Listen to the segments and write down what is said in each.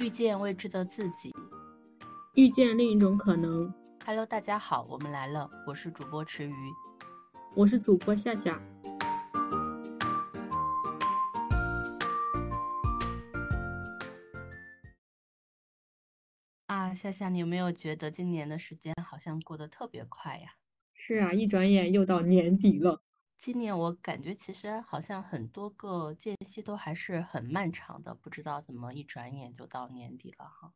遇见未知的自己，遇见另一种可能。Hello，大家好，我们来了，我是主播池鱼。我是主播夏夏。啊，夏夏，你有没有觉得今年的时间好像过得特别快呀？是啊，一转眼又到年底了。今年我感觉其实好像很多个间隙都还是很漫长的，不知道怎么一转眼就到年底了哈。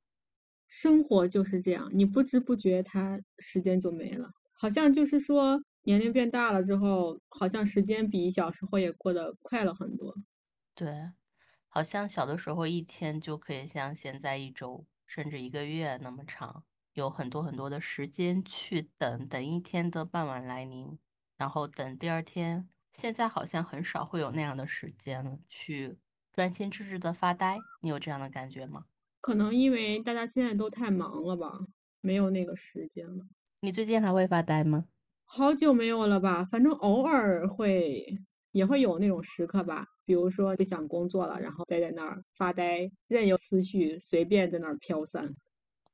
生活就是这样，你不知不觉它时间就没了，好像就是说年龄变大了之后，好像时间比小时候也过得快了很多。对，好像小的时候一天就可以像现在一周甚至一个月那么长，有很多很多的时间去等等一天的傍晚来临，然后等第二天。现在好像很少会有那样的时间了，去专心致志的发呆。你有这样的感觉吗？可能因为大家现在都太忙了吧，没有那个时间了。你最近还会发呆吗？好久没有了吧，反正偶尔会，也会有那种时刻吧。比如说不想工作了，然后待在那儿发呆，任由思绪随便在那儿飘散，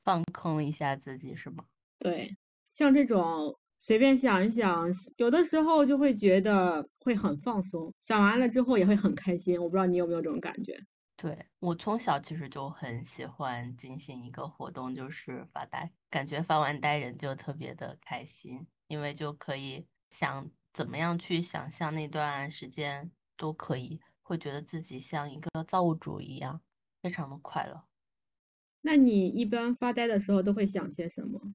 放空一下自己是吗？对，像这种随便想一想，有的时候就会觉得会很放松，想完了之后也会很开心。我不知道你有没有这种感觉？对，我从小其实就很喜欢进行一个活动，就是发呆，感觉发完呆人就特别的开心，因为就可以想怎么样去想象那段时间都可以，会觉得自己像一个造物主一样，非常的快乐。那你一般发呆的时候都会想些什么？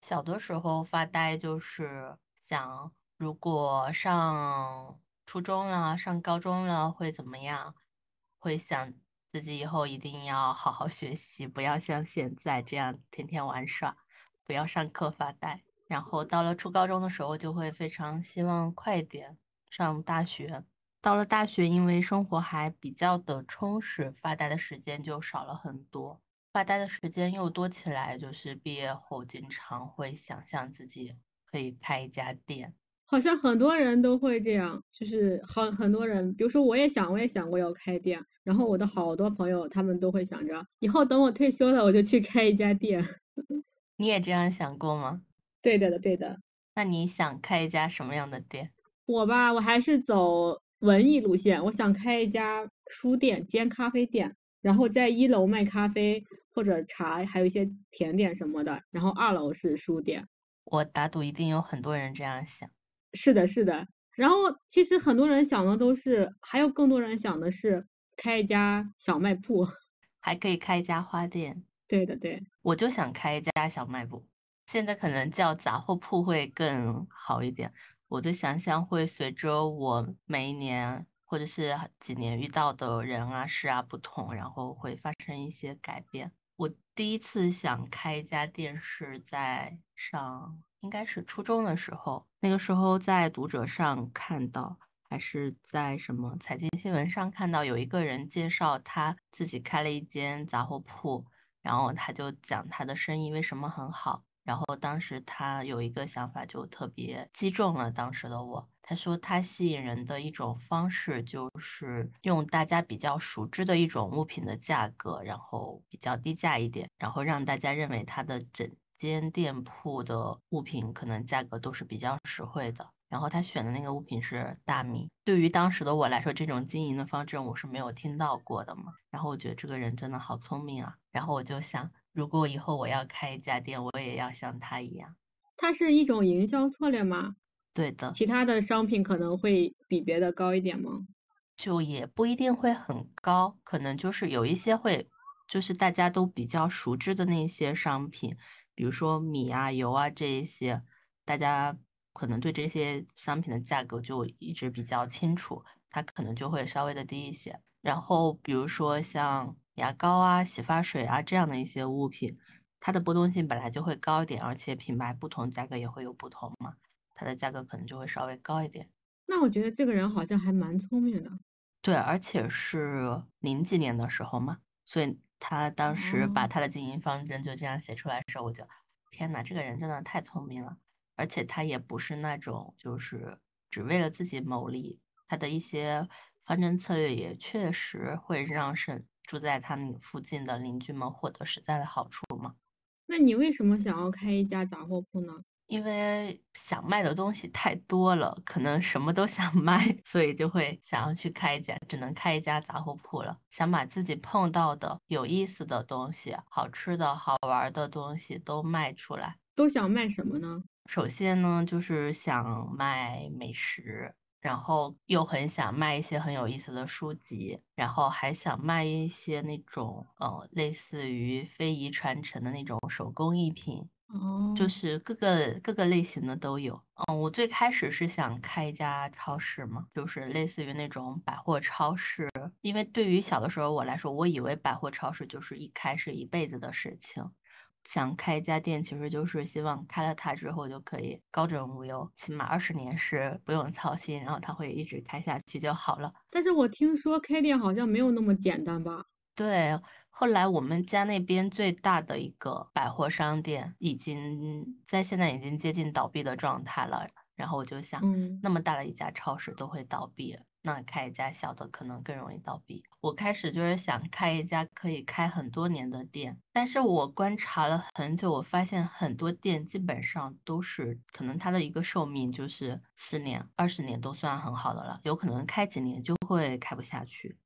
小的时候发呆就是想，如果上初中了、上高中了会怎么样？会想自己以后一定要好好学习，不要像现在这样天天玩耍，不要上课发呆。然后到了初高中的时候，就会非常希望快点上大学。到了大学，因为生活还比较的充实，发呆的时间就少了很多。发呆的时间又多起来，就是毕业后经常会想象自己可以开一家店。好像很多人都会这样，就是很很多人，比如说我也想，我也想过要开店，然后我的好多朋友他们都会想着，以后等我退休了，我就去开一家店。你也这样想过吗？对的的，对的。那你想开一家什么样的店？我吧，我还是走文艺路线，我想开一家书店兼咖啡店，然后在一楼卖咖啡或者茶，还有一些甜点什么的，然后二楼是书店。我打赌一定有很多人这样想。是的，是的。然后其实很多人想的都是，还有更多人想的是开一家小卖铺，还可以开一家花店。对的，对。我就想开一家小卖部，现在可能叫杂货铺会更好一点。我就想象会随着我每一年或者是几年遇到的人啊事啊不同，然后会发生一些改变。我第一次想开一家店是在上。应该是初中的时候，那个时候在读者上看到，还是在什么财经新闻上看到，有一个人介绍他自己开了一间杂货铺，然后他就讲他的生意为什么很好。然后当时他有一个想法，就特别击中了当时的我。他说他吸引人的一种方式，就是用大家比较熟知的一种物品的价格，然后比较低价一点，然后让大家认为他的整。间店铺的物品可能价格都是比较实惠的，然后他选的那个物品是大米。对于当时的我来说，这种经营的方针我是没有听到过的嘛。然后我觉得这个人真的好聪明啊。然后我就想，如果以后我要开一家店，我也要像他一样。它是一种营销策略吗？对的。其他的商品可能会比别的高一点吗？就也不一定会很高，可能就是有一些会，就是大家都比较熟知的那些商品。比如说米啊、油啊这一些，大家可能对这些商品的价格就一直比较清楚，它可能就会稍微的低一些。然后比如说像牙膏啊、洗发水啊这样的一些物品，它的波动性本来就会高一点，而且品牌不同，价格也会有不同嘛，它的价格可能就会稍微高一点。那我觉得这个人好像还蛮聪明的。对，而且是零几年的时候嘛，所以。他当时把他的经营方针就这样写出来的时候，我就天哪，这个人真的太聪明了，而且他也不是那种就是只为了自己谋利，他的一些方针策略也确实会让是住在他那附近的邻居们获得实在的好处嘛。那你为什么想要开一家杂货铺呢？因为想卖的东西太多了，可能什么都想 卖，所以就会想要去开一家，只能开一家杂货铺了。想把自己碰到的有意思的东西、好吃的好玩的东西都卖出来。都想卖什么呢？首先呢，就是想卖美食，然后又很想卖一些很有意思的书籍，然后还想卖一些那种呃类似于非遗传承的那种手工艺品。哦，就是各个各个类型的都有。嗯，我最开始是想开一家超市嘛，就是类似于那种百货超市。因为对于小的时候我来说，我以为百货超市就是一开是一辈子的事情。想开一家店，其实就是希望开了它之后就可以高枕无忧，起码二十年是不用操心，然后它会一直开下去就好了。但是我听说开店好像没有那么简单吧？对。后来我们家那边最大的一个百货商店已经在现在已经接近倒闭的状态了，然后我就想，那么大的一家超市都会倒闭，那开一家小的可能更容易倒闭。我开始就是想开一家可以开很多年的店，但是我观察了很久，我发现很多店基本上都是可能它的一个寿命就是十年、二十年都算很好的了，有可能开几年就会开不下去。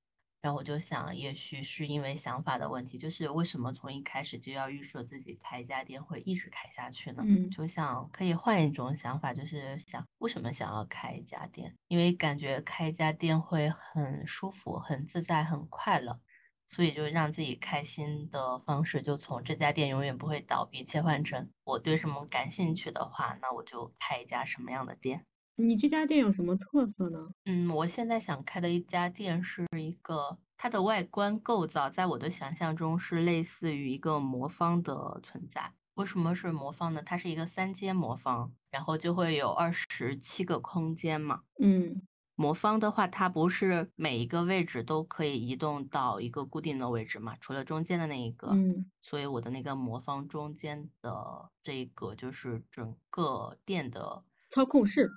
然后我就想，也许是因为想法的问题，就是为什么从一开始就要预设自己开一家店会一直开下去呢？嗯，就想可以换一种想法，就是想为什么想要开一家店？因为感觉开一家店会很舒服、很自在、很快乐，所以就让自己开心的方式，就从这家店永远不会倒闭，切换成我对什么感兴趣的话，那我就开一家什么样的店。你这家店有什么特色呢？嗯，我现在想开的一家店是一个，它的外观构造在我的想象中是类似于一个魔方的存在。为什么是魔方呢？它是一个三阶魔方，然后就会有二十七个空间嘛。嗯，魔方的话，它不是每一个位置都可以移动到一个固定的位置嘛？除了中间的那一个。嗯，所以我的那个魔方中间的这个就是整个店的操控室。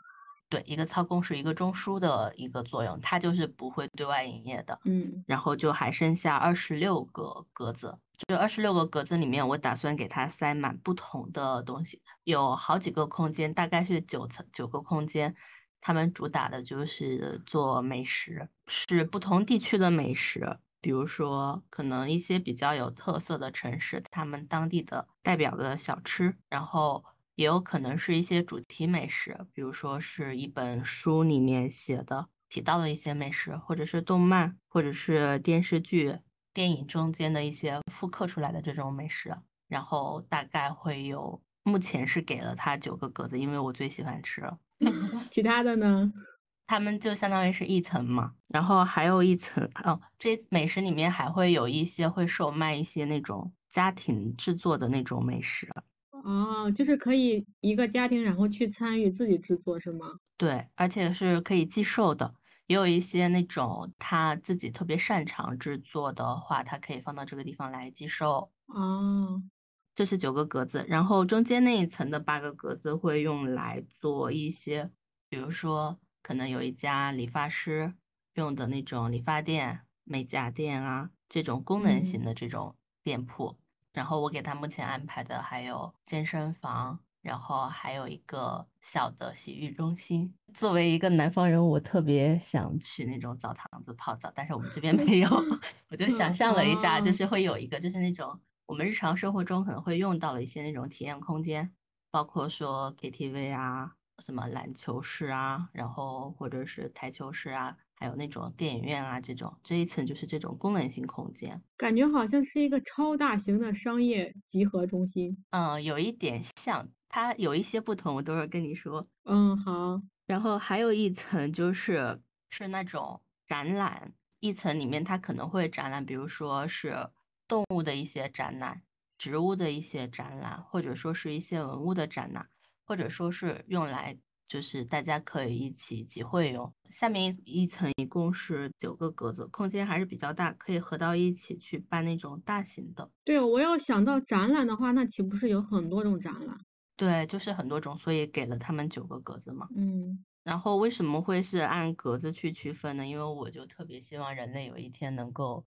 对，一个操控是一个中枢的一个作用，它就是不会对外营业的。嗯，然后就还剩下二十六个格子，这二十六个格子里面，我打算给它塞满不同的东西，有好几个空间，大概是九层九个空间，他们主打的就是做美食，是不同地区的美食，比如说可能一些比较有特色的城市，他们当地的代表的小吃，然后。也有可能是一些主题美食，比如说是一本书里面写的提到的一些美食，或者是动漫，或者是电视剧、电影中间的一些复刻出来的这种美食。然后大概会有，目前是给了他九个格子，因为我最喜欢吃。其他的呢？他们就相当于是一层嘛，然后还有一层哦，这美食里面还会有一些会售卖一些那种家庭制作的那种美食。哦，就是可以一个家庭然后去参与自己制作是吗？对，而且是可以寄售的，也有一些那种他自己特别擅长制作的话，他可以放到这个地方来寄售。哦，这是九个格子，然后中间那一层的八个格子会用来做一些，比如说可能有一家理发师用的那种理发店、美甲店啊，这种功能型的这种店铺。然后我给他目前安排的还有健身房，然后还有一个小的洗浴中心。作为一个南方人，我特别想去那种澡堂子泡澡，但是我们这边 没有。我就想象了一下，就是会有一个，就是那种我们日常生活中可能会用到的一些那种体验空间，包括说 KTV 啊，什么篮球室啊，然后或者是台球室啊。还有那种电影院啊，这种这一层就是这种功能性空间，感觉好像是一个超大型的商业集合中心。嗯，有一点像，它有一些不同，我都是跟你说。嗯，好。然后还有一层就是是那种展览，一层里面它可能会展览，比如说是动物的一些展览，植物的一些展览，或者说是一些文物的展览，或者说是用来。就是大家可以一起集会用。下面一层一共是九个格子，空间还是比较大，可以合到一起去办那种大型的。对，我要想到展览的话，那岂不是有很多种展览？对，就是很多种，所以给了他们九个格子嘛。嗯。然后为什么会是按格子去区分呢？因为我就特别希望人类有一天能够。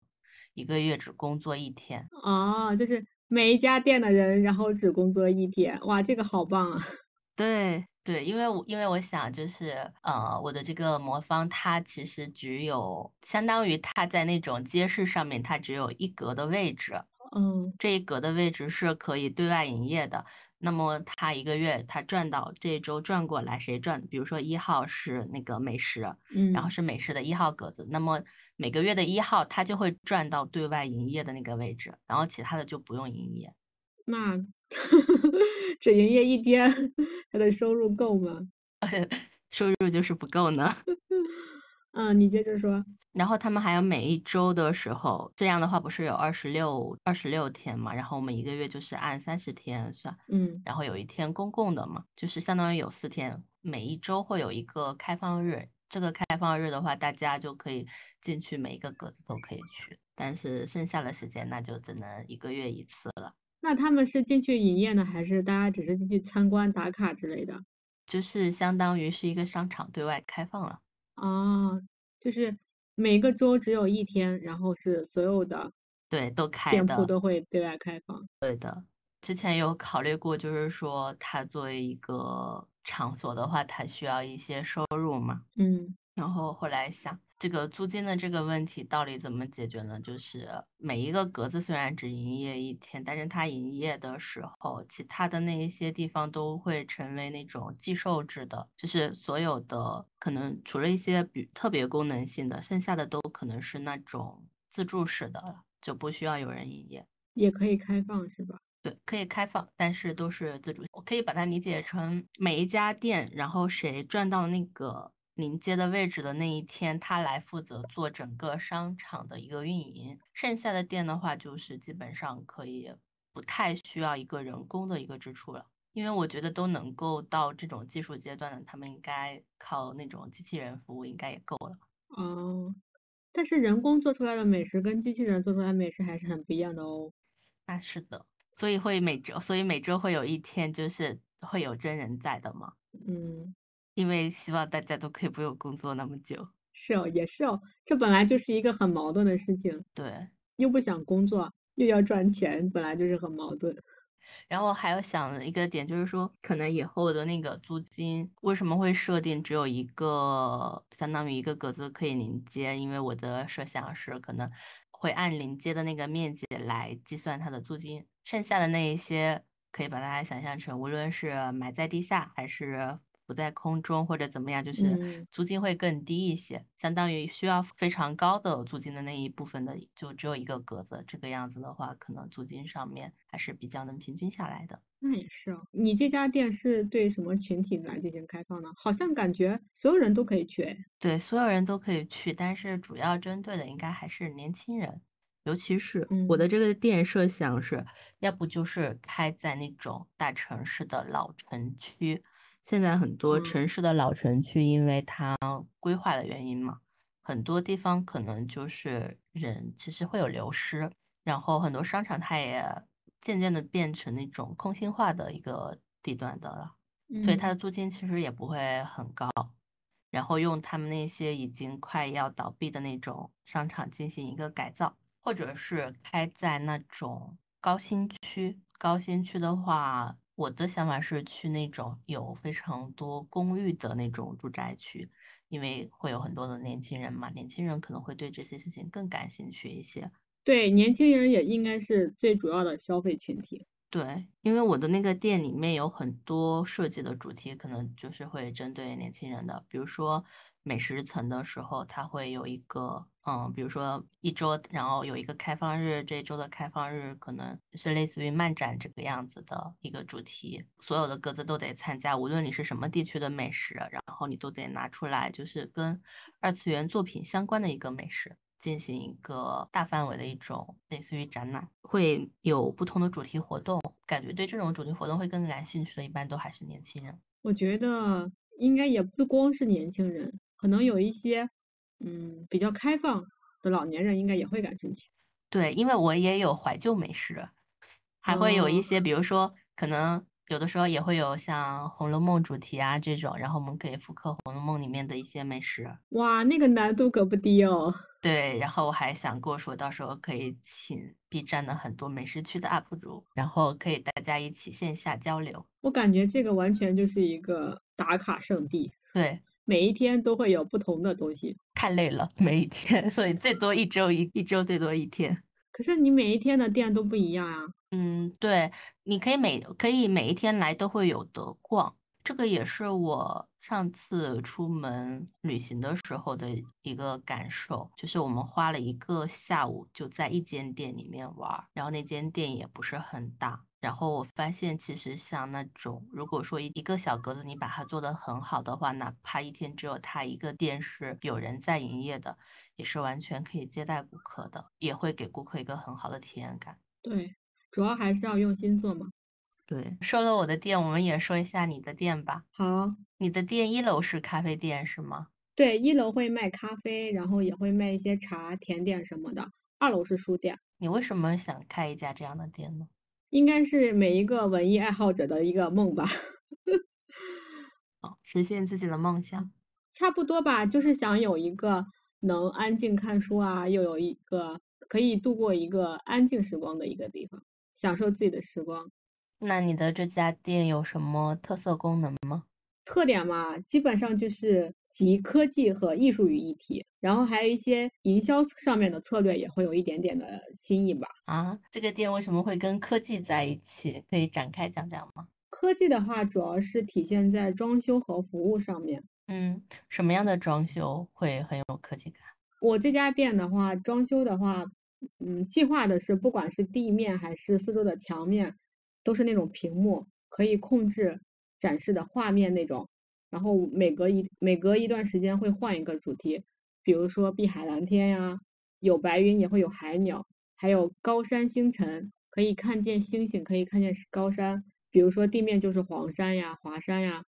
一个月只工作一天。哦，就是每一家店的人，然后只工作一天，哇，这个好棒啊！对对，因为我因为我想就是呃，我的这个魔方它其实只有相当于它在那种街市上面，它只有一格的位置，嗯，这一格的位置是可以对外营业的。那么他一个月他赚到这一周赚过来谁赚？比如说一号是那个美食，嗯，然后是美食的一号格子，那么每个月的一号他就会赚到对外营业的那个位置，然后其他的就不用营业。那 只营业一天，他的收入够吗？收入就是不够呢。嗯，你接着说。然后他们还有每一周的时候，这样的话不是有二十六二十六天嘛？然后我们一个月就是按三十天算，嗯，然后有一天公共的嘛，就是相当于有四天，每一周会有一个开放日。这个开放日的话，大家就可以进去，每一个格子都可以去。但是剩下的时间那就只能一个月一次了。那他们是进去营业呢，还是大家只是进去参观打卡之类的？就是相当于是一个商场对外开放了。哦，就是每个周只有一天，然后是所有的对都开店铺都会对外开放。对的，之前有考虑过，就是说它作为一个场所的话，它需要一些收入嘛。嗯，然后后来想。这个租金的这个问题到底怎么解决呢？就是每一个格子虽然只营业一天，但是它营业的时候，其他的那一些地方都会成为那种寄售制的，就是所有的可能除了一些比特别功能性的，剩下的都可能是那种自助式的，就不需要有人营业，也可以开放是吧？对，可以开放，但是都是自助。我可以把它理解成每一家店，然后谁赚到那个。临街的位置的那一天，他来负责做整个商场的一个运营。剩下的店的话，就是基本上可以不太需要一个人工的一个支出了，因为我觉得都能够到这种技术阶段的，他们应该靠那种机器人服务应该也够了。哦，但是人工做出来的美食跟机器人做出来的美食还是很不一样的哦。那是的，所以会每周，所以每周会有一天就是会有真人在的嘛。嗯。因为希望大家都可以不用工作那么久，是哦，也是哦，这本来就是一个很矛盾的事情。对，又不想工作，又要赚钱，本来就是很矛盾。然后还有想一个点，就是说，可能以后的那个租金为什么会设定只有一个，相当于一个格子可以临街？因为我的设想是，可能会按临街的那个面积来计算它的租金，剩下的那一些可以把它想象成，无论是埋在地下还是。不在空中或者怎么样，就是租金会更低一些，相当于需要非常高的租金的那一部分的，就只有一个格子。这个样子的话，可能租金上面还是比较能平均下来的。那也是哦。你这家店是对什么群体来进行开放呢？好像感觉所有人都可以去。对，所有人都可以去，但是主要针对的应该还是年轻人，尤其是我的这个店设想是，要不就是开在那种大城市的老城区。现在很多城市的老城区，因为它规划的原因嘛，很多地方可能就是人其实会有流失，然后很多商场它也渐渐的变成那种空心化的一个地段的了，所以它的租金其实也不会很高。然后用他们那些已经快要倒闭的那种商场进行一个改造，或者是开在那种高新区。高新区的话。我的想法是去那种有非常多公寓的那种住宅区，因为会有很多的年轻人嘛，年轻人可能会对这些事情更感兴趣一些。对，年轻人也应该是最主要的消费群体。对，因为我的那个店里面有很多设计的主题，可能就是会针对年轻人的，比如说。美食层的时候，它会有一个，嗯，比如说一周，然后有一个开放日，这周的开放日可能是类似于漫展这个样子的一个主题，所有的格子都得参加，无论你是什么地区的美食，然后你都得拿出来，就是跟二次元作品相关的一个美食，进行一个大范围的一种类似于展览，会有不同的主题活动，感觉对这种主题活动会更感兴趣的，一般都还是年轻人。我觉得应该也不光是年轻人。可能有一些，嗯，比较开放的老年人应该也会感兴趣。对，因为我也有怀旧美食，还会有一些，比如说可能有的时候也会有像《红楼梦》主题啊这种，然后我们可以复刻《红楼梦》里面的一些美食。哇，那个难度可不低哦。对，然后我还想过说，到时候可以请 B 站的很多美食区的 UP 主，然后可以大家一起线下交流。我感觉这个完全就是一个打卡圣地，对，每一天都会有不同的东西。太累了，每一天，所以最多一周一一周最多一天。可是你每一天的店都不一样啊。嗯，对，你可以每可以每一天来都会有得逛，这个也是我上次出门旅行的时候的一个感受，就是我们花了一个下午就在一间店里面玩，然后那间店也不是很大，然后我发现其实像那种如果说一一个小格子你把它做得很好的话，哪怕一天只有它一个店是有人在营业的。也是完全可以接待顾客的，也会给顾客一个很好的体验感。对，主要还是要用心做嘛。对，说了我的店，我们也说一下你的店吧。好，你的店一楼是咖啡店是吗？对，一楼会卖咖啡，然后也会卖一些茶、甜点什么的。二楼是书店。你为什么想开一家这样的店呢？应该是每一个文艺爱好者的一个梦吧。哦，实现自己的梦想。差不多吧，就是想有一个。能安静看书啊，又有一个可以度过一个安静时光的一个地方，享受自己的时光。那你的这家店有什么特色功能吗？特点嘛，基本上就是集科技和艺术于一体，然后还有一些营销上面的策略也会有一点点的新意吧。啊，这个店为什么会跟科技在一起？可以展开讲讲吗？科技的话，主要是体现在装修和服务上面。嗯，什么样的装修会很有科技感？我这家店的话，装修的话，嗯，计划的是不管是地面还是四周的墙面，都是那种屏幕，可以控制展示的画面那种。然后每隔一每隔一段时间会换一个主题，比如说碧海蓝天呀，有白云也会有海鸟，还有高山星辰，可以看见星星，可以看见高山。比如说地面就是黄山呀、华山呀，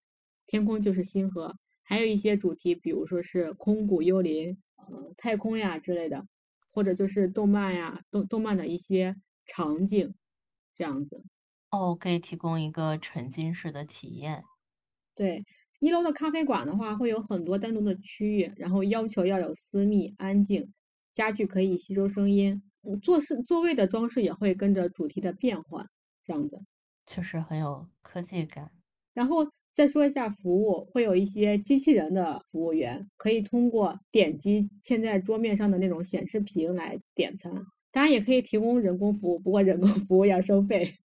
天空就是星河。还有一些主题，比如说是空谷幽林、呃太空呀之类的，或者就是动漫呀、动动漫的一些场景，这样子。哦，可以提供一个沉浸式的体验。对，一楼的咖啡馆的话，会有很多单独的区域，然后要求要有私密、安静，家具可以吸收声音，座室座位的装饰也会跟着主题的变换，这样子。确实很有科技感。然后。再说一下服务，会有一些机器人的服务员，可以通过点击嵌在桌面上的那种显示屏来点餐。当然也可以提供人工服务，不过人工服务要收费。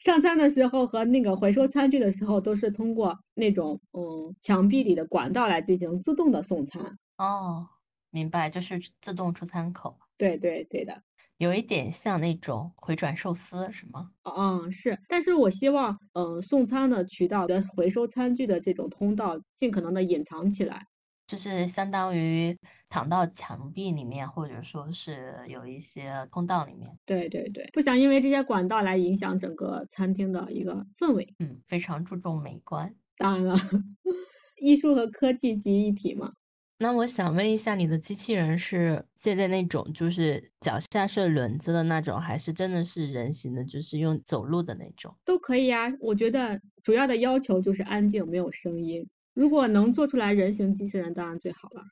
上餐的时候和那个回收餐具的时候，都是通过那种嗯墙壁里的管道来进行自动的送餐。哦，明白，就是自动出餐口。对对对的。有一点像那种回转寿司，是吗？嗯，是。但是我希望，嗯，送餐的渠道的回收餐具的这种通道，尽可能的隐藏起来，就是相当于藏到墙壁里面，或者说是有一些通道里面。对对对，不想因为这些管道来影响整个餐厅的一个氛围。嗯，非常注重美观。当然了，艺术和科技集一体嘛。那我想问一下，你的机器人是现在那种就是脚下是轮子的那种，还是真的是人形的，就是用走路的那种？都可以呀。我觉得主要的要求就是安静，没有声音。如果能做出来人形机器人，当然最好了。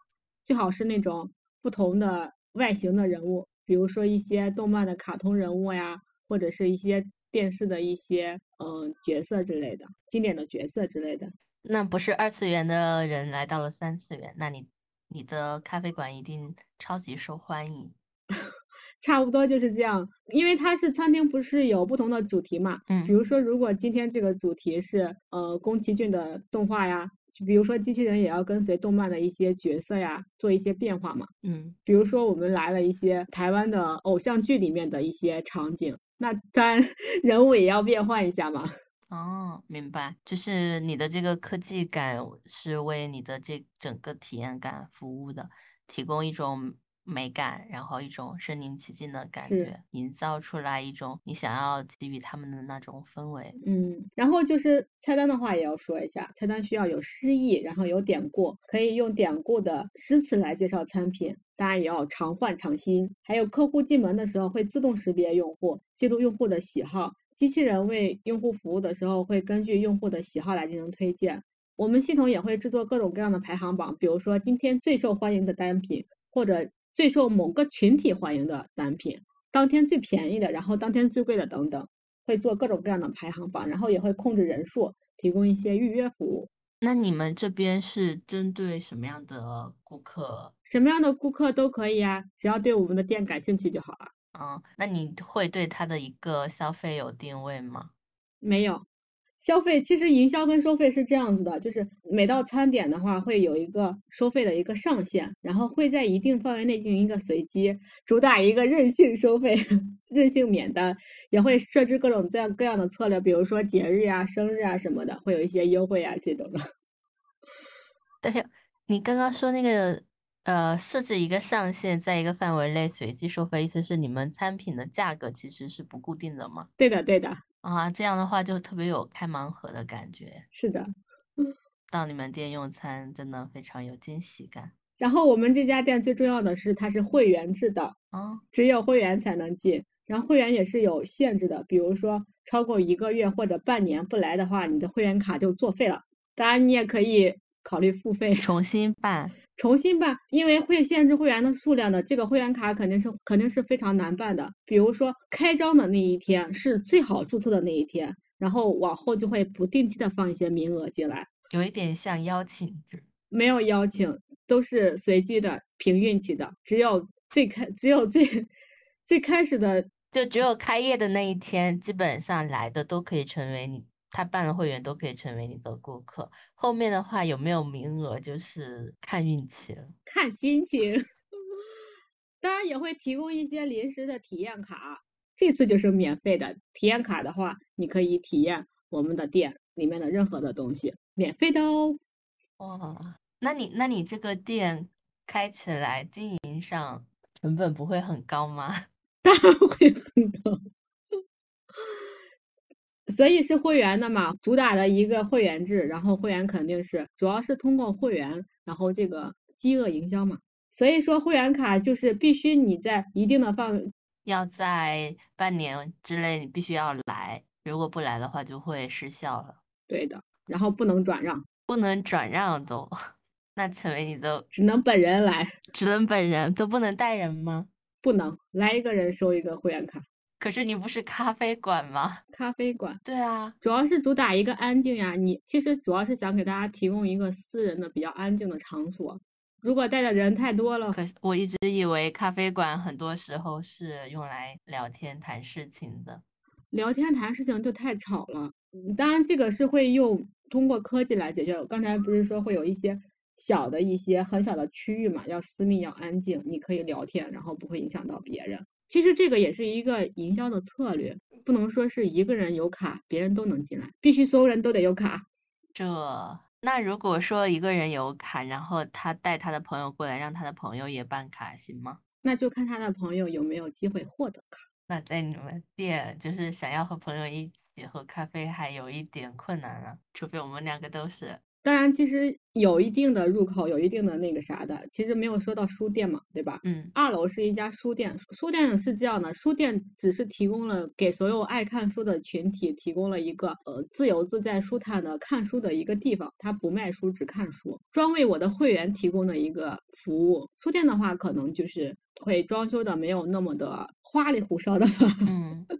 最好是那种不同的外形的人物，比如说一些动漫的卡通人物呀，或者是一些电视的一些嗯角色之类的，经典的角色之类的。那不是二次元的人来到了三次元，那你？你的咖啡馆一定超级受欢迎，差不多就是这样。因为它是餐厅，不是有不同的主题嘛？嗯，比如说，如果今天这个主题是呃宫崎骏的动画呀，就比如说机器人也要跟随动漫的一些角色呀做一些变化嘛。嗯，比如说我们来了一些台湾的偶像剧里面的一些场景，那当然人物也要变换一下嘛。哦，明白，就是你的这个科技感是为你的这整个体验感服务的，提供一种美感，然后一种身临其境的感觉，营造出来一种你想要给予他们的那种氛围。嗯，然后就是菜单的话也要说一下，菜单需要有诗意，然后有典故，可以用典故的诗词来介绍餐品，大家也要常换常新。还有客户进门的时候会自动识别用户，记录用户的喜好。机器人为用户服务的时候，会根据用户的喜好来进行推荐。我们系统也会制作各种各样的排行榜，比如说今天最受欢迎的单品，或者最受某个群体欢迎的单品，当天最便宜的，然后当天最贵的等等，会做各种各样的排行榜，然后也会控制人数，提供一些预约服务。那你们这边是针对什么样的顾客？什么样的顾客都可以啊，只要对我们的店感兴趣就好了。嗯，那你会对他的一个消费有定位吗？没有。消费其实营销跟收费是这样子的，就是每到餐点的话会有一个收费的一个上限，然后会在一定范围内进行一个随机，主打一个任性收费、任性免单，也会设置各种各样各样的策略，比如说节日啊、生日啊什么的，会有一些优惠啊这种的。但是，你刚刚说那个呃，设置一个上限，在一个范围内随机收费，意思是你们餐品的价格其实是不固定的吗？对的，对的。啊，这样的话就特别有开盲盒的感觉。是的，到你们店用餐真的非常有惊喜感。然后我们这家店最重要的是它是会员制的，啊，只有会员才能进。然后会员也是有限制的，比如说超过一个月或者半年不来的话，你的会员卡就作废了。当然你也可以考虑付费 重新办。重新办，因为会限制会员的数量的，这个会员卡肯定是肯定是非常难办的。比如说开张的那一天是最好注册的那一天，然后往后就会不定期的放一些名额进来，有一点像邀请制。没有邀请，都是随机的，凭运气的。只有最开，只有最最开始的，就只有开业的那一天，基本上来的都可以成为你。他办了会员都可以成为你的顾客，后面的话有没有名额就是看运气了，看心情。当然也会提供一些临时的体验卡，这次就是免费的体验卡的话，你可以体验我们的店里面的任何的东西，免费的哦。哇，那你那你这个店开起来经营上成本不会很高吗？当然会很高。所以是会员的嘛，主打的一个会员制，然后会员肯定是主要是通过会员，然后这个饥饿营销嘛。所以说会员卡就是必须你在一定的范围，要在半年之内你必须要来，如果不来的话就会失效了。对的，然后不能转让，不能转让都，那成为你都只能本人来，只能本人都不能带人吗？不能，来一个人收一个会员卡。可是你不是咖啡馆吗？咖啡馆，对啊，主要是主打一个安静呀。你其实主要是想给大家提供一个私人的、比较安静的场所。如果带的人太多了，可是我一直以为咖啡馆很多时候是用来聊天谈事情的。聊天谈事情就太吵了。当然，这个是会用通过科技来解决。刚才不是说会有一些小的一些很小的区域嘛，要私密要安静，你可以聊天，然后不会影响到别人。其实这个也是一个营销的策略，不能说是一个人有卡，别人都能进来，必须所有人都得有卡。这那如果说一个人有卡，然后他带他的朋友过来，让他的朋友也办卡，行吗？那就看他的朋友有没有机会获得卡。那在你们店，就是想要和朋友一起喝咖啡，还有一点困难了，除非我们两个都是。当然，其实有一定的入口，有一定的那个啥的。其实没有说到书店嘛，对吧？嗯。二楼是一家书店，书店是这样的，书店只是提供了给所有爱看书的群体提供了一个呃自由自在舒坦的看书的一个地方，它不卖书，只看书，专为我的会员提供的一个服务。书店的话，可能就是会装修的没有那么的花里胡哨的吧。嗯。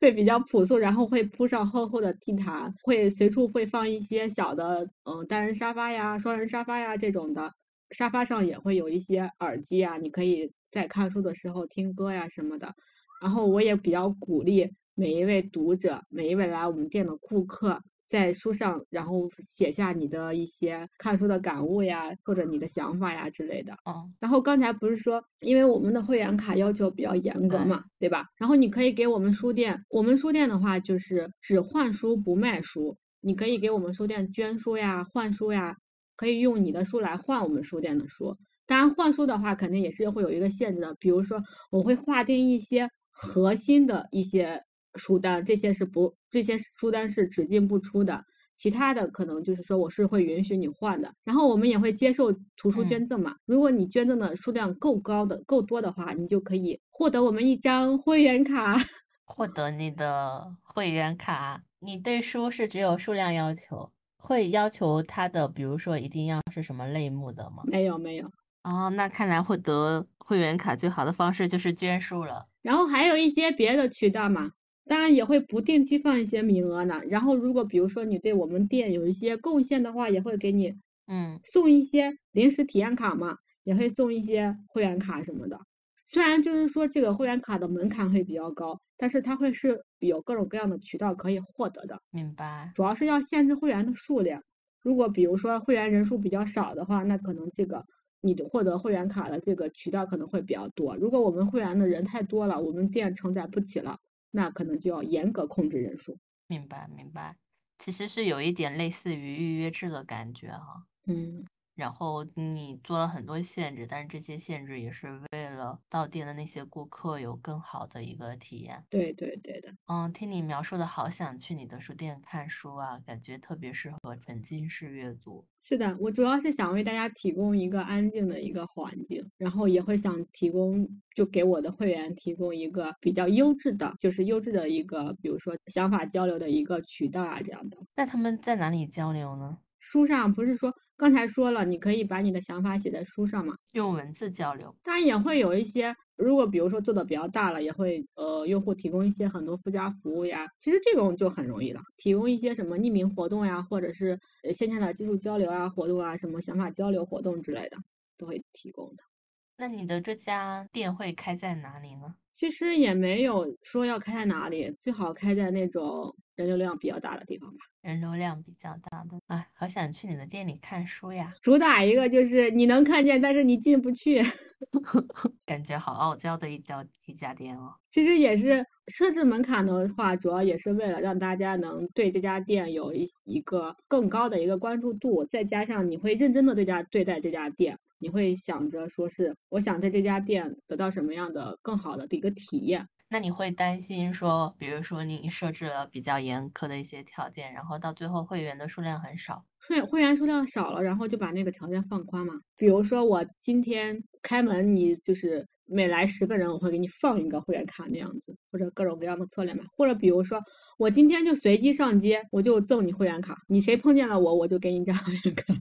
会比较朴素，然后会铺上厚厚的地毯，会随处会放一些小的，嗯，单人沙发呀、双人沙发呀这种的。沙发上也会有一些耳机啊，你可以在看书的时候听歌呀什么的。然后我也比较鼓励每一位读者，每一位来我们店的顾客。在书上，然后写下你的一些看书的感悟呀，或者你的想法呀之类的。哦。然后刚才不是说，因为我们的会员卡要求比较严格嘛，对吧？然后你可以给我们书店，我们书店的话就是只换书不卖书。你可以给我们书店捐书呀、换书呀，可以用你的书来换我们书店的书。当然换书的话，肯定也是会有一个限制的，比如说我会划定一些核心的一些。书单这些是不，这些书单是只进不出的，其他的可能就是说我是会允许你换的，然后我们也会接受图书捐赠嘛。如果你捐赠的数量够高的、够多的话，你就可以获得我们一张会员卡，获得你的会员卡，你对书是只有数量要求，会要求它的，比如说一定要是什么类目的吗？没有没有。哦，那看来获得会员卡最好的方式就是捐书了。然后还有一些别的渠道嘛，当然也会不定期放一些名额呢。然后如果比如说你对我们店有一些贡献的话，也会给你嗯送一些临时体验卡嘛，也会送一些会员卡什么的。虽然就是说这个会员卡的门槛会比较高，但是它会是有各种各样的渠道可以获得的。明白。主要是要限制会员的数量。如果比如说会员人数比较少的话，那可能这个。你获得会员卡的这个渠道可能会比较多。如果我们会员的人太多了，我们店承载不起了，那可能就要严格控制人数。明白，明白。其实是有一点类似于预约制的感觉哈。嗯。然后你做了很多限制，但是这些限制也是为了到店的那些顾客有更好的一个体验。对对对的。嗯，听你描述的好想去你的书店看书啊，感觉特别适合沉浸式阅读。是的，我主要是想为大家提供一个安静的一个环境，然后也会想提供，就给我的会员提供一个比较优质的，就是优质的一个，比如说想法交流的一个渠道啊，这样的。那他们在哪里交流呢？书上不是说。刚才说了，你可以把你的想法写在书上嘛，用文字交流。当然也会有一些，如果比如说做的比较大了，也会呃用户提供一些很多附加服务呀。其实这种就很容易了，提供一些什么匿名活动呀，或者是线下的技术交流啊活动啊，什么想法交流活动之类的都会提供的。那你的这家店会开在哪里呢？其实也没有说要开在哪里，最好开在那种人流量比较大的地方吧。人流量比较大的，哎，好想去你的店里看书呀！主打一个就是你能看见，但是你进不去，感觉好傲娇的一家一家店哦。其实也是设置门槛的话，主要也是为了让大家能对这家店有一一个更高的一个关注度，再加上你会认真的对家对待这家店。你会想着说是，我想在这家店得到什么样的更好的一个体验？那你会担心说，比如说你设置了比较严苛的一些条件，然后到最后会员的数量很少，会会员数量少了，然后就把那个条件放宽嘛？比如说我今天开门，你就是每来十个人，我会给你放一个会员卡那样子，或者各种各样的策略嘛？或者比如说我今天就随机上街，我就赠你会员卡，你谁碰见了我，我就给你张会员卡，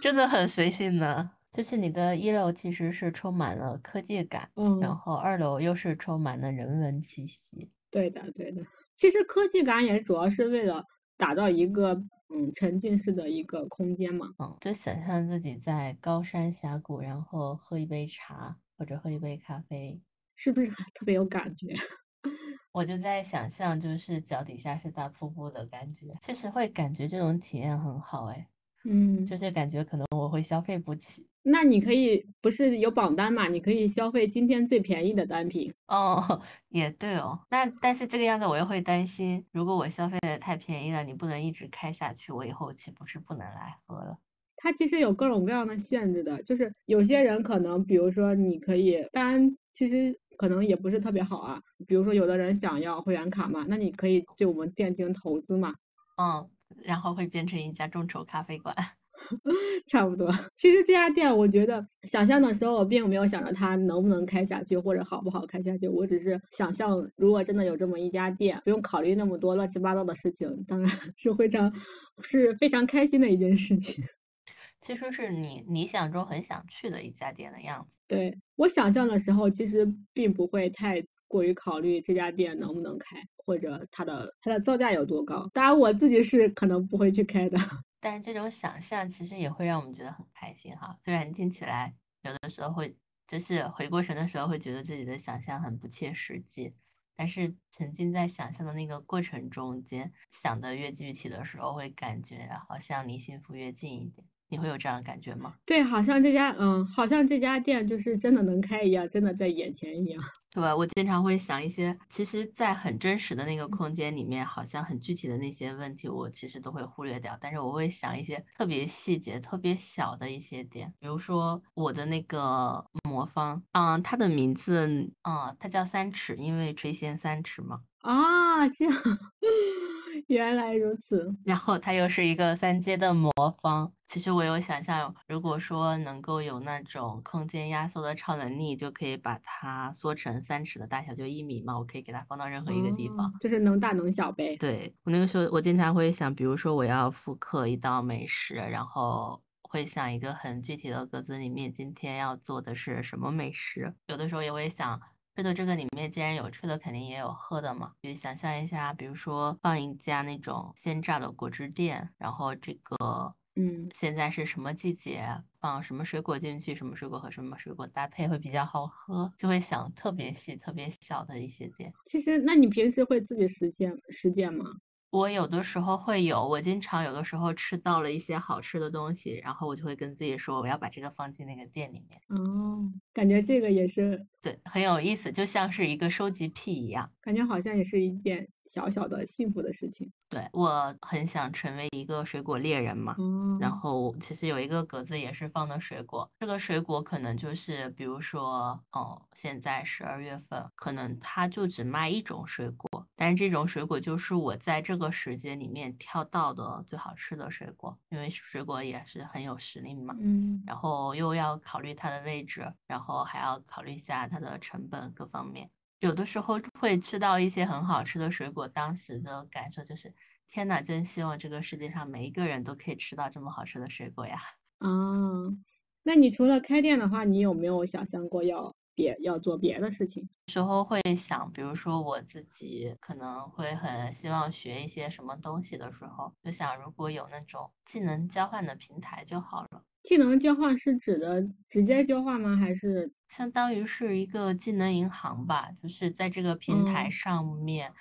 真的很随性呢。就是你的一楼其实是充满了科技感，嗯，然后二楼又是充满了人文气息。对的，对的。其实科技感也主要是为了打造一个嗯沉浸式的一个空间嘛。嗯，就想象自己在高山峡谷，然后喝一杯茶或者喝一杯咖啡，是不是特别有感觉？我就在想象，就是脚底下是大瀑布的感觉，确实会感觉这种体验很好哎。嗯，就是感觉可能我会消费不起。那你可以不是有榜单嘛？你可以消费今天最便宜的单品。哦，也对哦。那但是这个样子我又会担心，如果我消费的太便宜了，你不能一直开下去，我以后岂不是不能来喝了？它其实有各种各样的限制的，就是有些人可能，比如说你可以，当然其实可能也不是特别好啊。比如说有的人想要会员卡嘛，那你可以对我们店进行投资嘛。嗯，然后会变成一家众筹咖啡馆。差不多。其实这家店，我觉得想象的时候，我并没有想着它能不能开下去，或者好不好开下去。我只是想象，如果真的有这么一家店，不用考虑那么多乱七八糟的事情，当然 是非常是非常开心的一件事情。其实是你理想中很想去的一家店的样子。对我想象的时候，其实并不会太过于考虑这家店能不能开，或者它的它的造价有多高。当然，我自己是可能不会去开的。但是这种想象其实也会让我们觉得很开心哈，虽然听起来有的时候会就是回过神的时候会觉得自己的想象很不切实际，但是沉浸在想象的那个过程中间，想的越具体的时候，会感觉好像离幸福越近一点。你会有这样的感觉吗？对，好像这家，嗯，好像这家店就是真的能开一样，真的在眼前一样。对吧？我经常会想一些，其实，在很真实的那个空间里面，好像很具体的那些问题，我其实都会忽略掉。但是我会想一些特别细节、特别小的一些点，比如说我的那个魔方，嗯，它的名字，嗯，它叫三尺，因为垂涎三尺嘛。啊，这样。原来如此。然后它又是一个三阶的魔方。其实我有想象，如果说能够有那种空间压缩的超能力，就可以把它缩成三尺的大小，就一米嘛，我可以给它放到任何一个地方。哦就是能大能小呗。对，我那个时候，我经常会想，比如说我要复刻一道美食，然后会想一个很具体的格子里面，今天要做的是什么美食。有的时候也会想，吃的这个里面既然有吃的，肯定也有喝的嘛。就想象一下，比如说放一家那种鲜榨的果汁店，然后这个嗯，现在是什么季节，放什么水果进去，什么水果和什么水果搭配会比较好喝，就会想特别细、特别小的一些点。其实那你平时会自己实践实践吗？我有的时候会有，我经常有的时候吃到了一些好吃的东西，然后我就会跟自己说，我要把这个放进那个店里面。哦，感觉这个也是，对，很有意思，就像是一个收集癖一样。感觉好像也是一件小小的幸福的事情。对，我很想成为一个水果猎人嘛。哦，然后其实有一个格子也是放的水果，这个水果可能就是比如说，哦，现在十二月份，可能它就只卖一种水果，但是这种水果就是我在这个时间里面挑到的最好吃的水果，因为水果也是很有时令嘛。嗯，然后又要考虑它的位置，然后还要考虑一下它的成本各方面。有的时候会吃到一些很好吃的水果，当时的感受就是，天呐，真希望这个世界上每一个人都可以吃到这么好吃的水果呀！啊，那你除了开店的话，你有没有想象过要别要做别的事情？时候会想，比如说我自己可能会很希望学一些什么东西的时候，就想如果有那种技能交换的平台就好了。技能交换是指的直接交换吗？还是相当于是一个技能银行吧，就是在这个平台嗯上面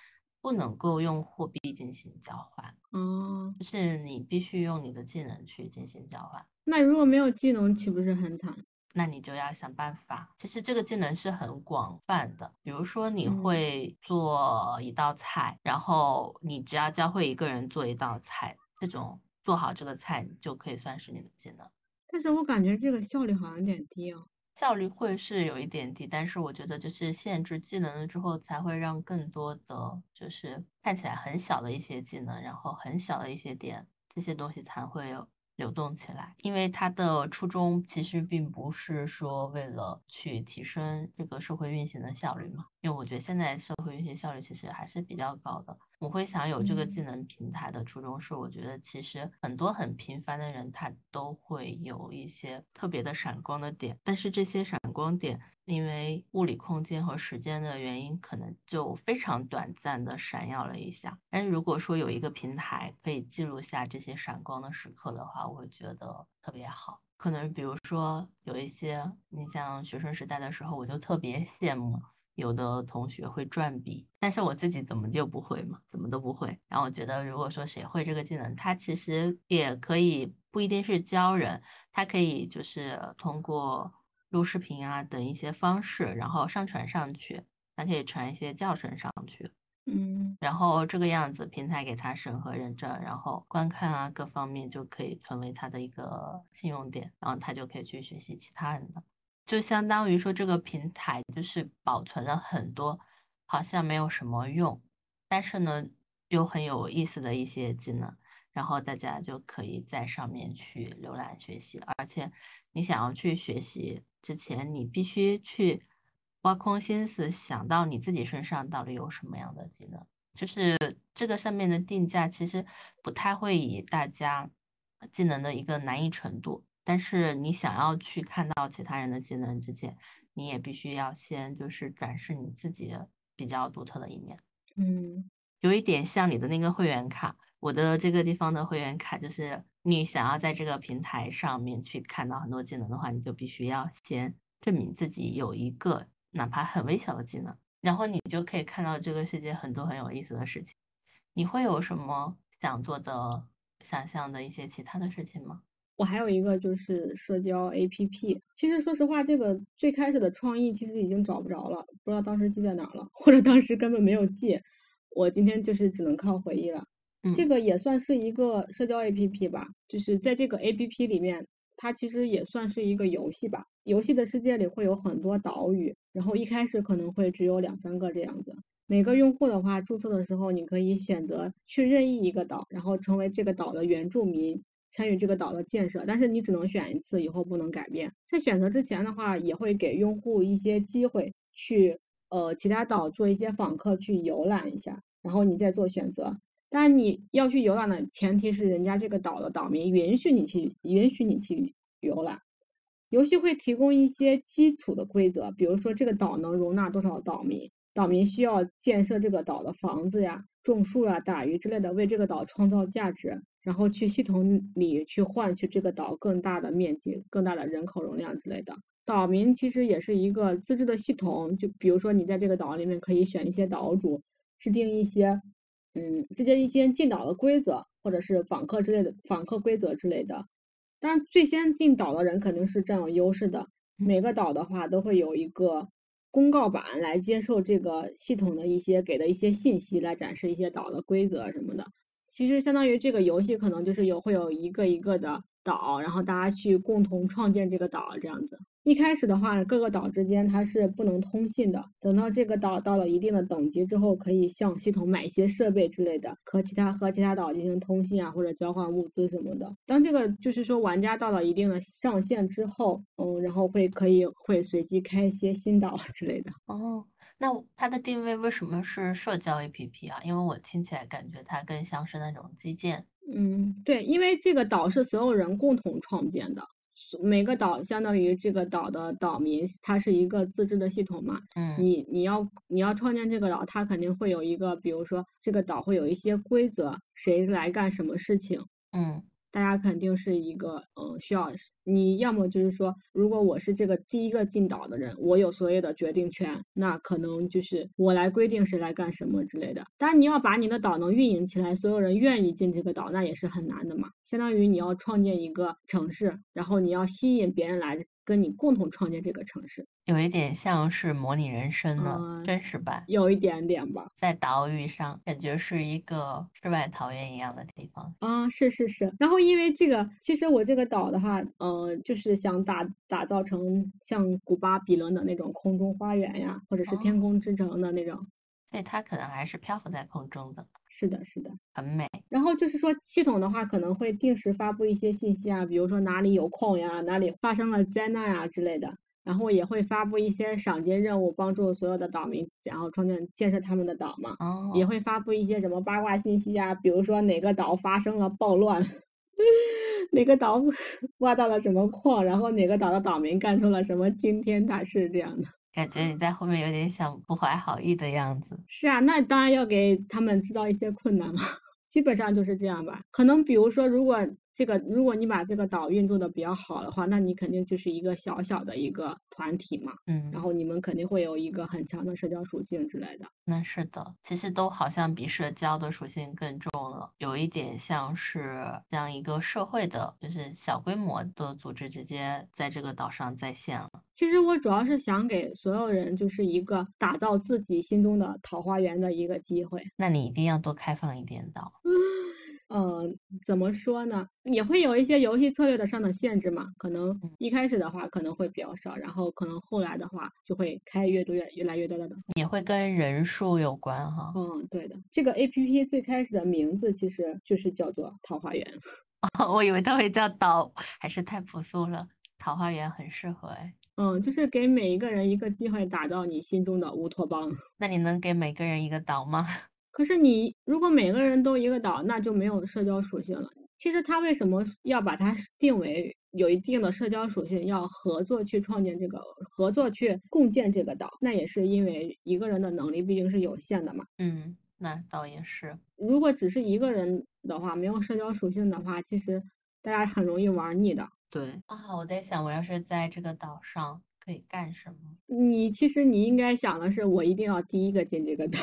不能够用货币进行交换，哦？就是你必须用你的技能去进行交换。那如果没有技能，岂不是很惨？那你就要想办法。其实这个技能是很广泛的，比如说你嗯会做一道菜，然后你只要教会一个人做一道菜，这种做好这个菜就可以算是你的技能。但是我感觉这个效率好像有点低哦。效率会是有一点低，但是我觉得就是限制技能了之后，才会让更多的就是看起来很小的一些技能，然后很小的一些点，这些东西才会流动起来。因为它的初衷其实并不是说为了去提升这个社会运行的效率嘛，因为我觉得现在社会运行效率其实还是比较高的。我会想有这个技嗯能平台的初衷是，我觉得其实很多很平凡的人，他都会有一些特别的闪光的点，但是这些闪光点，因为物理空间和时间的原因，可能就非常短暂的闪耀了一下。但是如果说有一个平台可以记录下这些闪光的时刻的话，我会觉得特别好。可能比如说有一些，你像学生时代的时候，我就特别 羡慕。有的同学会转笔，但是我自己怎么就不会嘛？怎么都不会。然后我觉得，如果说谁会这个技能，他其实也可以不一定是教人，他可以就是通过录视频啊等一些方式，然后上传上去，他可以传一些教程上去，嗯然后这个样子平台给他审核认证，然后观看啊各方面就可以成为他的一个信用点，然后他就可以去学习其他人的。就相当于说这个平台就是保存了很多好像没有什么用，但是呢又很有意思的一些技能，然后大家就可以在上面去浏览学习，而且你想要去学习之前，你必须去挖空心思想到你自己身上到底有什么样的技能，就是这个上面的定价其实不太会以大家技能的一个难易程度。但是你想要去看到其他人的技能之前，你也必须要先就是展示你自己比较独特的一面，嗯有一点像你的那个会员卡。我的这个地方的会员卡就是你想要在这个平台上面去看到很多技能的话，你就必须要先证明自己有一个哪怕很微小的技能，然后你就可以看到这个世界很多很有意思的事情。你会有什么想做的、想象的一些其他的事情吗？我还有一个就是社交 APP，其实说实话，这个最开始的创意其实已经找不着了，不知道当时记在哪儿了，或者当时根本没有记。我今天就是只能靠回忆了。这嗯个也算是一个社交 APP 吧，就是在这个 APP 里面，它其实也算是一个游戏吧。游戏的世界里会有很多岛屿，然后一开始可能会只有两三个这样子。每个用户的话，注册的时候你可以选择去任意一个岛，然后成为这个岛的原住民，参与这个岛的建设。但是你只能选一次，以后不能改变。在选择之前的话，也会给用户一些机会去呃其他岛做一些访客去游览一下，然后你再做选择。当然你要去游览的前提是人家这个岛的岛民允许你去，允许你去游览。游戏会提供一些基础的规则，比如说这个岛能容纳多少岛民，岛民需要建设这个岛的房子呀、种树啊、打鱼之类的，为这个岛创造价值，然后去系统里去换取这个岛更大的面积、更大的人口容量之类的。岛民其实也是一个自治的系统，就比如说你在这个岛里面可以选一些岛主，制定一些。嗯，制定一些进岛的规则，或者是访客之类的访客规则之类的。当然，最先进岛的人肯定是占有优势的。每个岛的话都会有一个公告板来接受这个系统的一些给的一些信息，来展示一些岛的规则什么的。其实相当于这个游戏可能就是有会有一个一个的岛，然后大家去共同创建这个岛这样子。一开始的话，各个岛之间它是不能通信的。等到这个岛到了一定的等级之后，可以向系统买一些设备之类的，和其他和其他岛进行通信啊，或者交换物资什么的。当这个就是说玩家到了一定的上限之后，嗯，然后会可以会随机开一些新岛之类的。哦，那它的定位为什么是社交 APP 啊？因为我听起来感觉它更像是那种基建。嗯，对，因为这个岛是所有人共同创建的。每个岛相当于这个岛的岛民，它是一个自治的系统嘛。嗯，你你要你要创建这个岛，它肯定会有一个，比如说这个岛会有一些规则，谁来干什么事情。嗯。大家肯定是一个，嗯，需要你要么就是说，如果我是这个第一个进岛的人，我有所有的决定权，那可能就是我来规定谁来干什么之类的。当然，你要把你的岛能运营起来，所有人愿意进这个岛，那也是很难的嘛。相当于你要创建一个城市，然后你要吸引别人来。跟你共同创建这个城市，有一点像是模拟人生的真实版，有一点点吧。在岛屿上，感觉是一个世外桃源一样的地方。啊，是是是。然后因为这个，其实我这个岛的话，呃，就是想打打造成像古巴比伦的那种空中花园呀，或者是天空之城的那种。对，它可能还是漂浮在空中的。是的，是的，很美。然后就是说，系统的话可能会定时发布一些信息啊，比如说哪里有矿呀，哪里发生了灾难啊之类的。然后也会发布一些赏金任务，帮助所有的岛民，然后创建建设他们的岛嘛。哦。也会发布一些什么八卦信息啊，比如说哪个岛发生了暴乱，哪个岛 挖到了什么矿，然后哪个岛的岛民干出了什么惊天大事这样的。感觉你在后面有点像不怀好意的样子。是啊，那当然要给他们制造一些困难嘛。基本上就是这样吧。可能比如说，如果这个如果你把这个岛运作的比较好的话，那你肯定就是一个小小的一个团体嘛。嗯。然后你们肯定会有一个很强的社交属性之类的。那是的，其实都好像比社交的属性更重了，有一点像是这样一个社会的，就是小规模的组织直接在这个岛上在线了。其实我主要是想给所有人就是一个打造自己心中的桃花源的一个机会。那你一定要多开放一点岛。嗯，怎么说呢？也会有一些游戏策略的上的限制嘛。可能一开始的话可能会比较少，然后可能后来的话就会开越多越越来越多的。也会跟人数有关哈。嗯，对的。这个 A P P 最开始的名字其实就是叫做桃花源。哦，我以为它会叫岛，还是太朴素了。桃花源很适合哎。嗯，就是给每一个人一个机会，打造你心中的乌托邦。那你能给每个人一个岛吗？可是你如果每个人都一个岛，那就没有社交属性了。其实他为什么要把它定为有一定的社交属性，要合作去创建这个，合作去共建这个岛？那也是因为一个人的能力毕竟是有限的嘛。嗯，那倒也是。如果只是一个人的话，没有社交属性的话，其实大家很容易玩腻的。对啊，我在想，我要是在这个岛上。可以干什么？你其实你应该想的是，我一定要第一个进这个岛。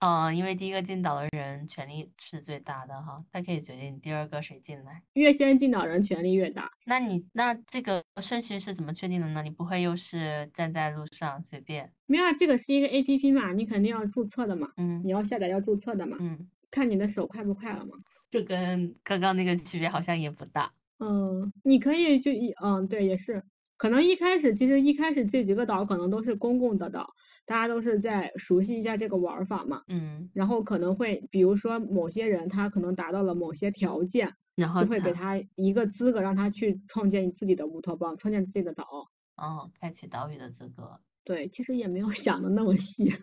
嗯，因为第一个进岛的人权力是最大的哈，他可以决定第二个谁进来。越先进岛人权力越大。那你那这个顺序是怎么确定的呢？你不会又是站在路上随便？没有，这个是一个 A P P 嘛，你肯定要注册的嘛。嗯。你要下载要注册的嘛。嗯。看你的手快不快了嘛。这跟刚刚那个区别好像也不大。嗯，你可以就一嗯对也是。可能一开始，其实一开始这几个岛可能都是公共的岛，大家都是在熟悉一下这个玩法嘛，嗯，然后可能会比如说某些人他可能达到了某些条件，然后就会给才他一个资格，让他去创建自己的乌托邦，创建自己的岛。哦，开启岛屿的资格。对，其实也没有 想的那么细。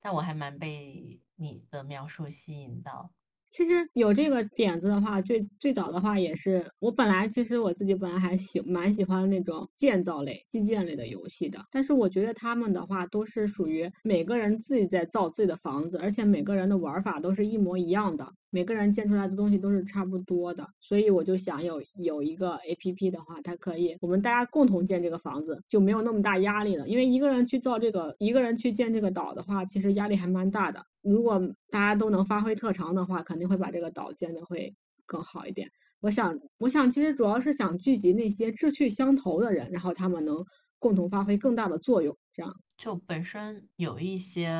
但我还蛮被你的描述吸引到。其实有这个点子的话，最最早的话也是我本来其实我自己本来还喜蛮喜欢那种建造类、基建类的游戏的，但是我觉得他们的话都是属于每个人自己在造自己的房子，而且每个人的玩法都是一模一样的，每个人建出来的东西都是差不多的，所以我就想有有一个 A P P 的话，它可以我们大家共同建这个房子，就没有那么大压力了，因为一个人去造这个，一个人去建这个岛的话，其实压力还蛮大的。如果大家都能发挥特长的话，肯定会把这个岛建的会更好一点。我想，我想其实主要是想聚集那些志趣相投的人，然后他们能共同发挥更大的作用，这样。就本身有一些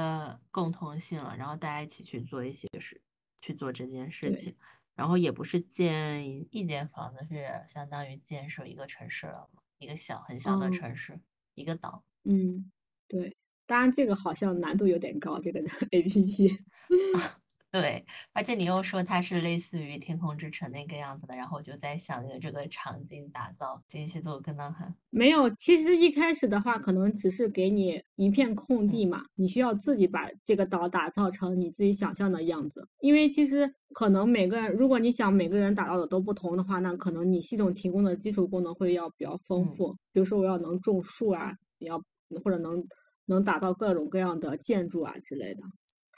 共同性了，然后大家一起去做一些事，去做这件事情，然后也不是建一一间房子，是相当于建设一个城市了嘛，一个小很小的哦城市，一个岛。嗯，对。当然，这个好像难度有点高，这个 A P P。对，而且你又说它是类似于《天空之城》那个样子的，然后我就在想着这个场景打造精细度跟到很没有，其实一开始的话，可能只是给你一片空地嘛，你需要自己把这个岛打造成你自己想象的样子。因为其实可能每个人，如果你想每个人打造的都不同的话，那可能你系统提供的基础功能会要比较丰嗯富。比如说我要能种树啊，也要或者能能打造各种各样的建筑啊之类的，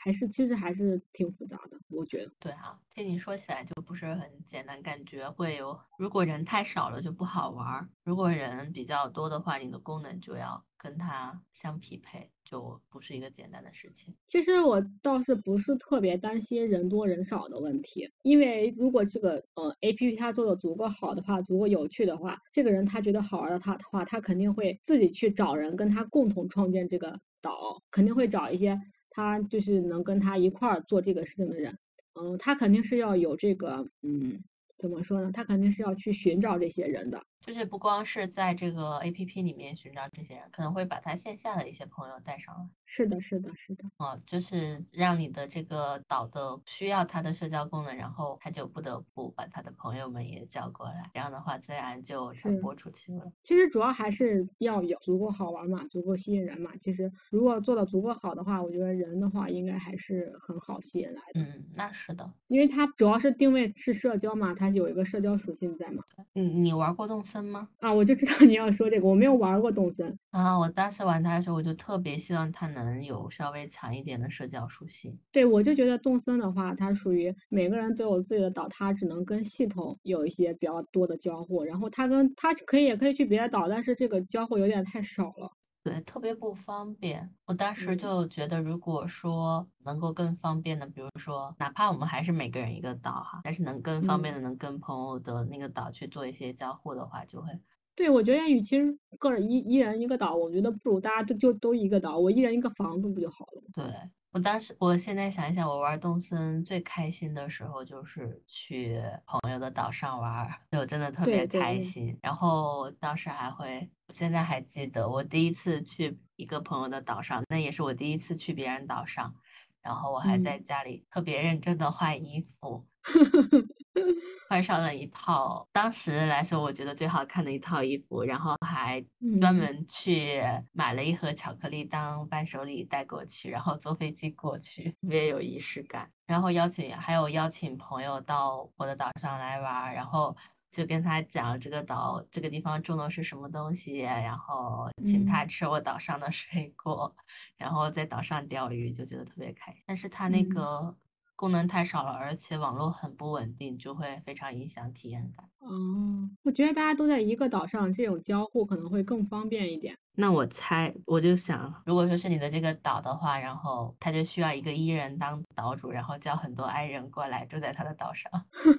还是其实还是挺复杂的，我觉得。对啊，听你说起来就不是很简单，感觉会有，如果人太少了就不好玩儿，如果人比较多的话，你的功能就要跟它相匹配，就不是一个简单的事情。其实我倒是不是特别担心人多人少的问题，因为如果这个呃 A P P 它做的足够好的话，足够有趣的话，这个人他觉得好玩的他的话，他肯定会自己去找人跟他共同创建这个岛，肯定会找一些他就是能跟他一块儿做这个事情的人。嗯，他肯定是要有这个嗯，怎么说呢？他肯定是要去寻找这些人的。就是不光是在这个 A P P 里面寻找这些人，可能会把他线下的一些朋友带上来。是的，是的，是的。哦，就是让你的这个岛的需要他的社交功能，然后他就不得不把他的朋友们也叫过来，这样的话自然就传播出去了。其实主要还是要有足够好玩嘛，足够吸引人嘛。其实如果做的足够好的话，我觉得人的话应该还是很好吸引来的，嗯，那是的。因为它主要是定位是社交嘛，它有一个社交属性在嘛。嗯你玩过动森吗？啊，我就知道你要说这个，我没有玩过动森。啊，我当时玩它的时候，我就特别希望它能有稍微强一点的社交属性。对，我就觉得动森的话，它属于每个人都有自己的岛，它只能跟系统有一些比较多的交互，然后它跟它可以也可以去别的岛，但是这个交互有点太少了。对，特别不方便。我当时嗯就觉得，如果说能够更方便的，比如说，哪怕我们还是每个人一个岛哈，但是能更方便嗯的能跟朋友的那个岛去做一些交互的话，就会对，我觉得与其是个人一一人一个岛，我觉得不如大家都就都一个岛，我一人一个房子不就好了吗？对。我当时，我现在想一想，我玩动森最开心的时候就是去朋友的岛上玩儿，就真的特别对对对开心。然后当时还会，我现在还记得，我第一次去一个朋友的岛上，那也是我第一次去别人岛上，然后我还在嗯家里特别认真的换衣服，换上了一套当时来说我觉得最好看的一套衣服，然后还专嗯门去买了一盒巧克力当伴手礼带过去，然后坐飞机过去，特别有仪式感。然后邀请还有邀请朋友到我的岛上来玩儿，然后就跟他讲这个岛这个地方种的是什么东西，然后请他嗯吃我岛上的水果，然后在岛上钓鱼，就觉得特别开心。但是他那嗯个功能太少了，而且网络很不稳定，就会非常影响体验感。哦，我觉得大家都在一个岛上，这种交互可能会更方便一点。那我猜，我就想，如果说是你的这个岛的话，然后他就需要一个伊人当岛主，然后叫很多 I 人过来住在他的岛上，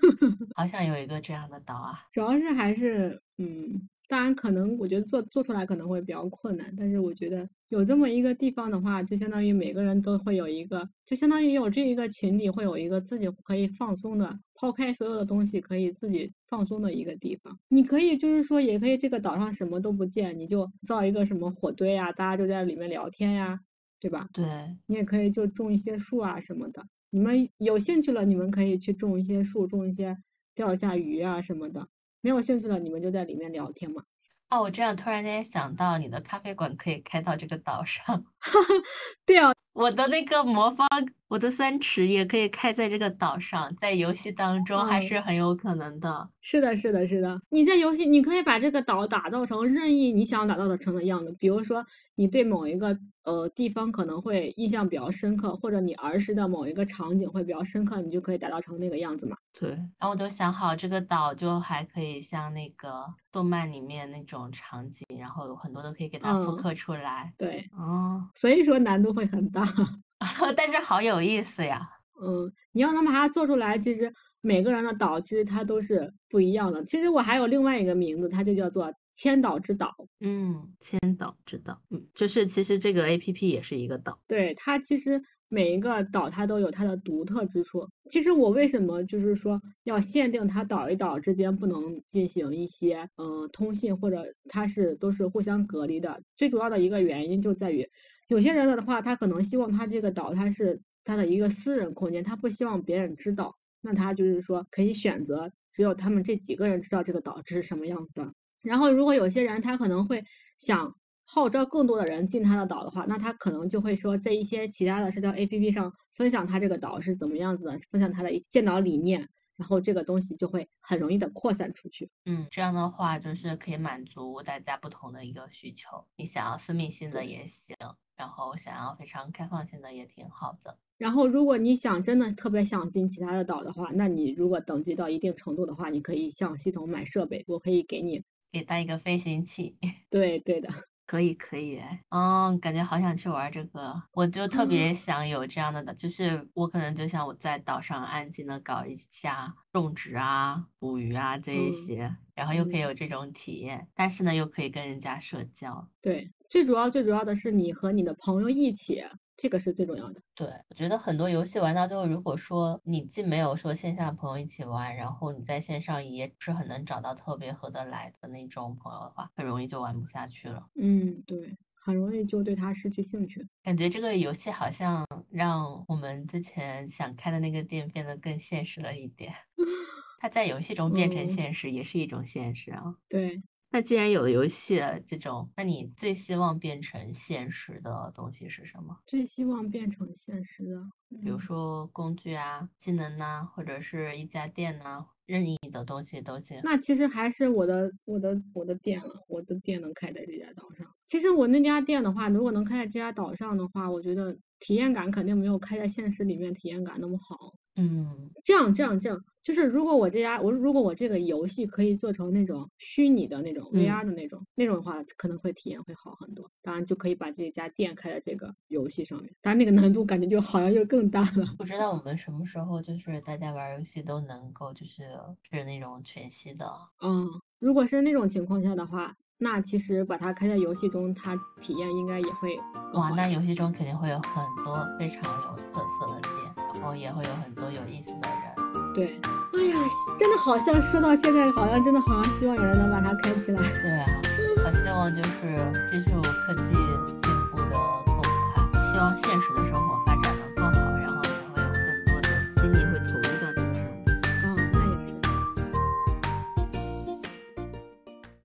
好想有一个这样的岛啊。主要是还是嗯，当然，可能我觉得做做出来可能会比较困难，但是我觉得有这么一个地方的话，就相当于每个人都会有一个，就相当于有这一个群体会有一个自己可以放松的，抛开所有的东西可以自己放松的一个地方。你可以就是说，也可以这个岛上什么都不建，你就造一个什么火堆呀，大家就在里面聊天呀，对吧？对，你也可以就种一些树啊什么的。你们有兴趣了，你们可以去种一些树，种一些钓一下鱼啊什么的。没有兴趣了，你们就在里面聊天嘛。哦，我这样突然间想到，你的咖啡馆可以开到这个岛上。对啊，我的那个魔方，我的三尺也可以开在这个岛上，在游戏当中还是很有可能的。是的，是的，是的。你在游戏，你可以把这个岛打造成任意你想打造的成的样子。比如说，你对某一个呃地方可能会印象比较深刻，或者你儿时的某一个场景会比较深刻，你就可以打造成那个样子嘛。对。然后我就想好，这个岛就还可以像那个动漫里面那种场景，然后有很多都可以给它复刻出来。对。哦。所以说难度会很大。但是好有意思呀，嗯，你要能把它做出来，其实每个人的岛其实它都是不一样的。其实我还有另外一个名字，它就叫做千岛之岛。嗯，千岛之岛，嗯，就是其实这个 A P P 也是一个岛，对它其实每一个岛它都有它的独特之处。其实我为什么就是说要限定它岛与岛之间不能进行一些呃通信，或者它是都是互相隔离的，最主要的一个原因就在于。有些人的话，他可能希望他这个岛他是他的一个私人空间，他不希望别人知道。那他就是说可以选择只有他们这几个人知道这个岛这是什么样子的。然后如果有些人他可能会想号召更多的人进他的岛的话，那他可能就会说在一些其他的社交 APP 上分享他这个岛是怎么样子的，分享他的一建岛理念。然后这个东西就会很容易的扩散出去。嗯，这样的话就是可以满足大家不同的一个需求。你想要私密性的也行，然后想要非常开放性的也挺好的。然后如果你想真的特别想进其他的岛的话，那你如果等级到一定程度的话，你可以向系统买设备，我可以给你给带一个飞行器。对对的。可以可以，嗯，感觉好想去玩这个，我就特别想有这样的，就是我可能就像我在岛上安静的搞一下种植啊、捕鱼啊这一些，然后又可以有这种体验，但是呢又可以跟人家社交。对，最主要最主要的是你和你的朋友一起。这个是最重要的。对，我觉得很多游戏玩到最后，如果说你既没有说线下朋友一起玩，然后你在线上也不是很能找到特别合得来的那种朋友的话，很容易就玩不下去了。嗯，对，很容易就对他失去兴趣。感觉这个游戏好像让我们之前想开的那个店变得更现实了一点。它在游戏中变成现实，也是一种现实啊。对。那既然有了游戏这种，那你最希望变成现实的东西是什么？最希望变成现实的，比如说工具啊、技能呐，或者是一家店呐，任意的东西都行。那其实还是我的、我的、我的店了，我的店能开在这家岛上。其实我那家店的话，如果能开在这家岛上的话，我觉得体验感肯定没有开在现实里面体验感那么好。嗯，这样这样这样，就是如果我这家我如果我这个游戏可以做成那种虚拟的那种 VR 的那种那种的话，可能会体验会好很多。当然就可以把这家店开在这个游戏上面，但那个难度感觉就好像又更大了。不知道我们什么时候就是大家玩游戏都能够就是是那种全息的。嗯，如果是那种情况下的话，那其实把它开在游戏中，它体验应该也会哇，那游戏中肯定会有很多非常有特色的。然后也会有很多有意思的人，对，哎呀，真的好像说到现在，好像真的好像希望有人能把它开起来。对啊，好希望就是技术科技进步的够快，希望现实的。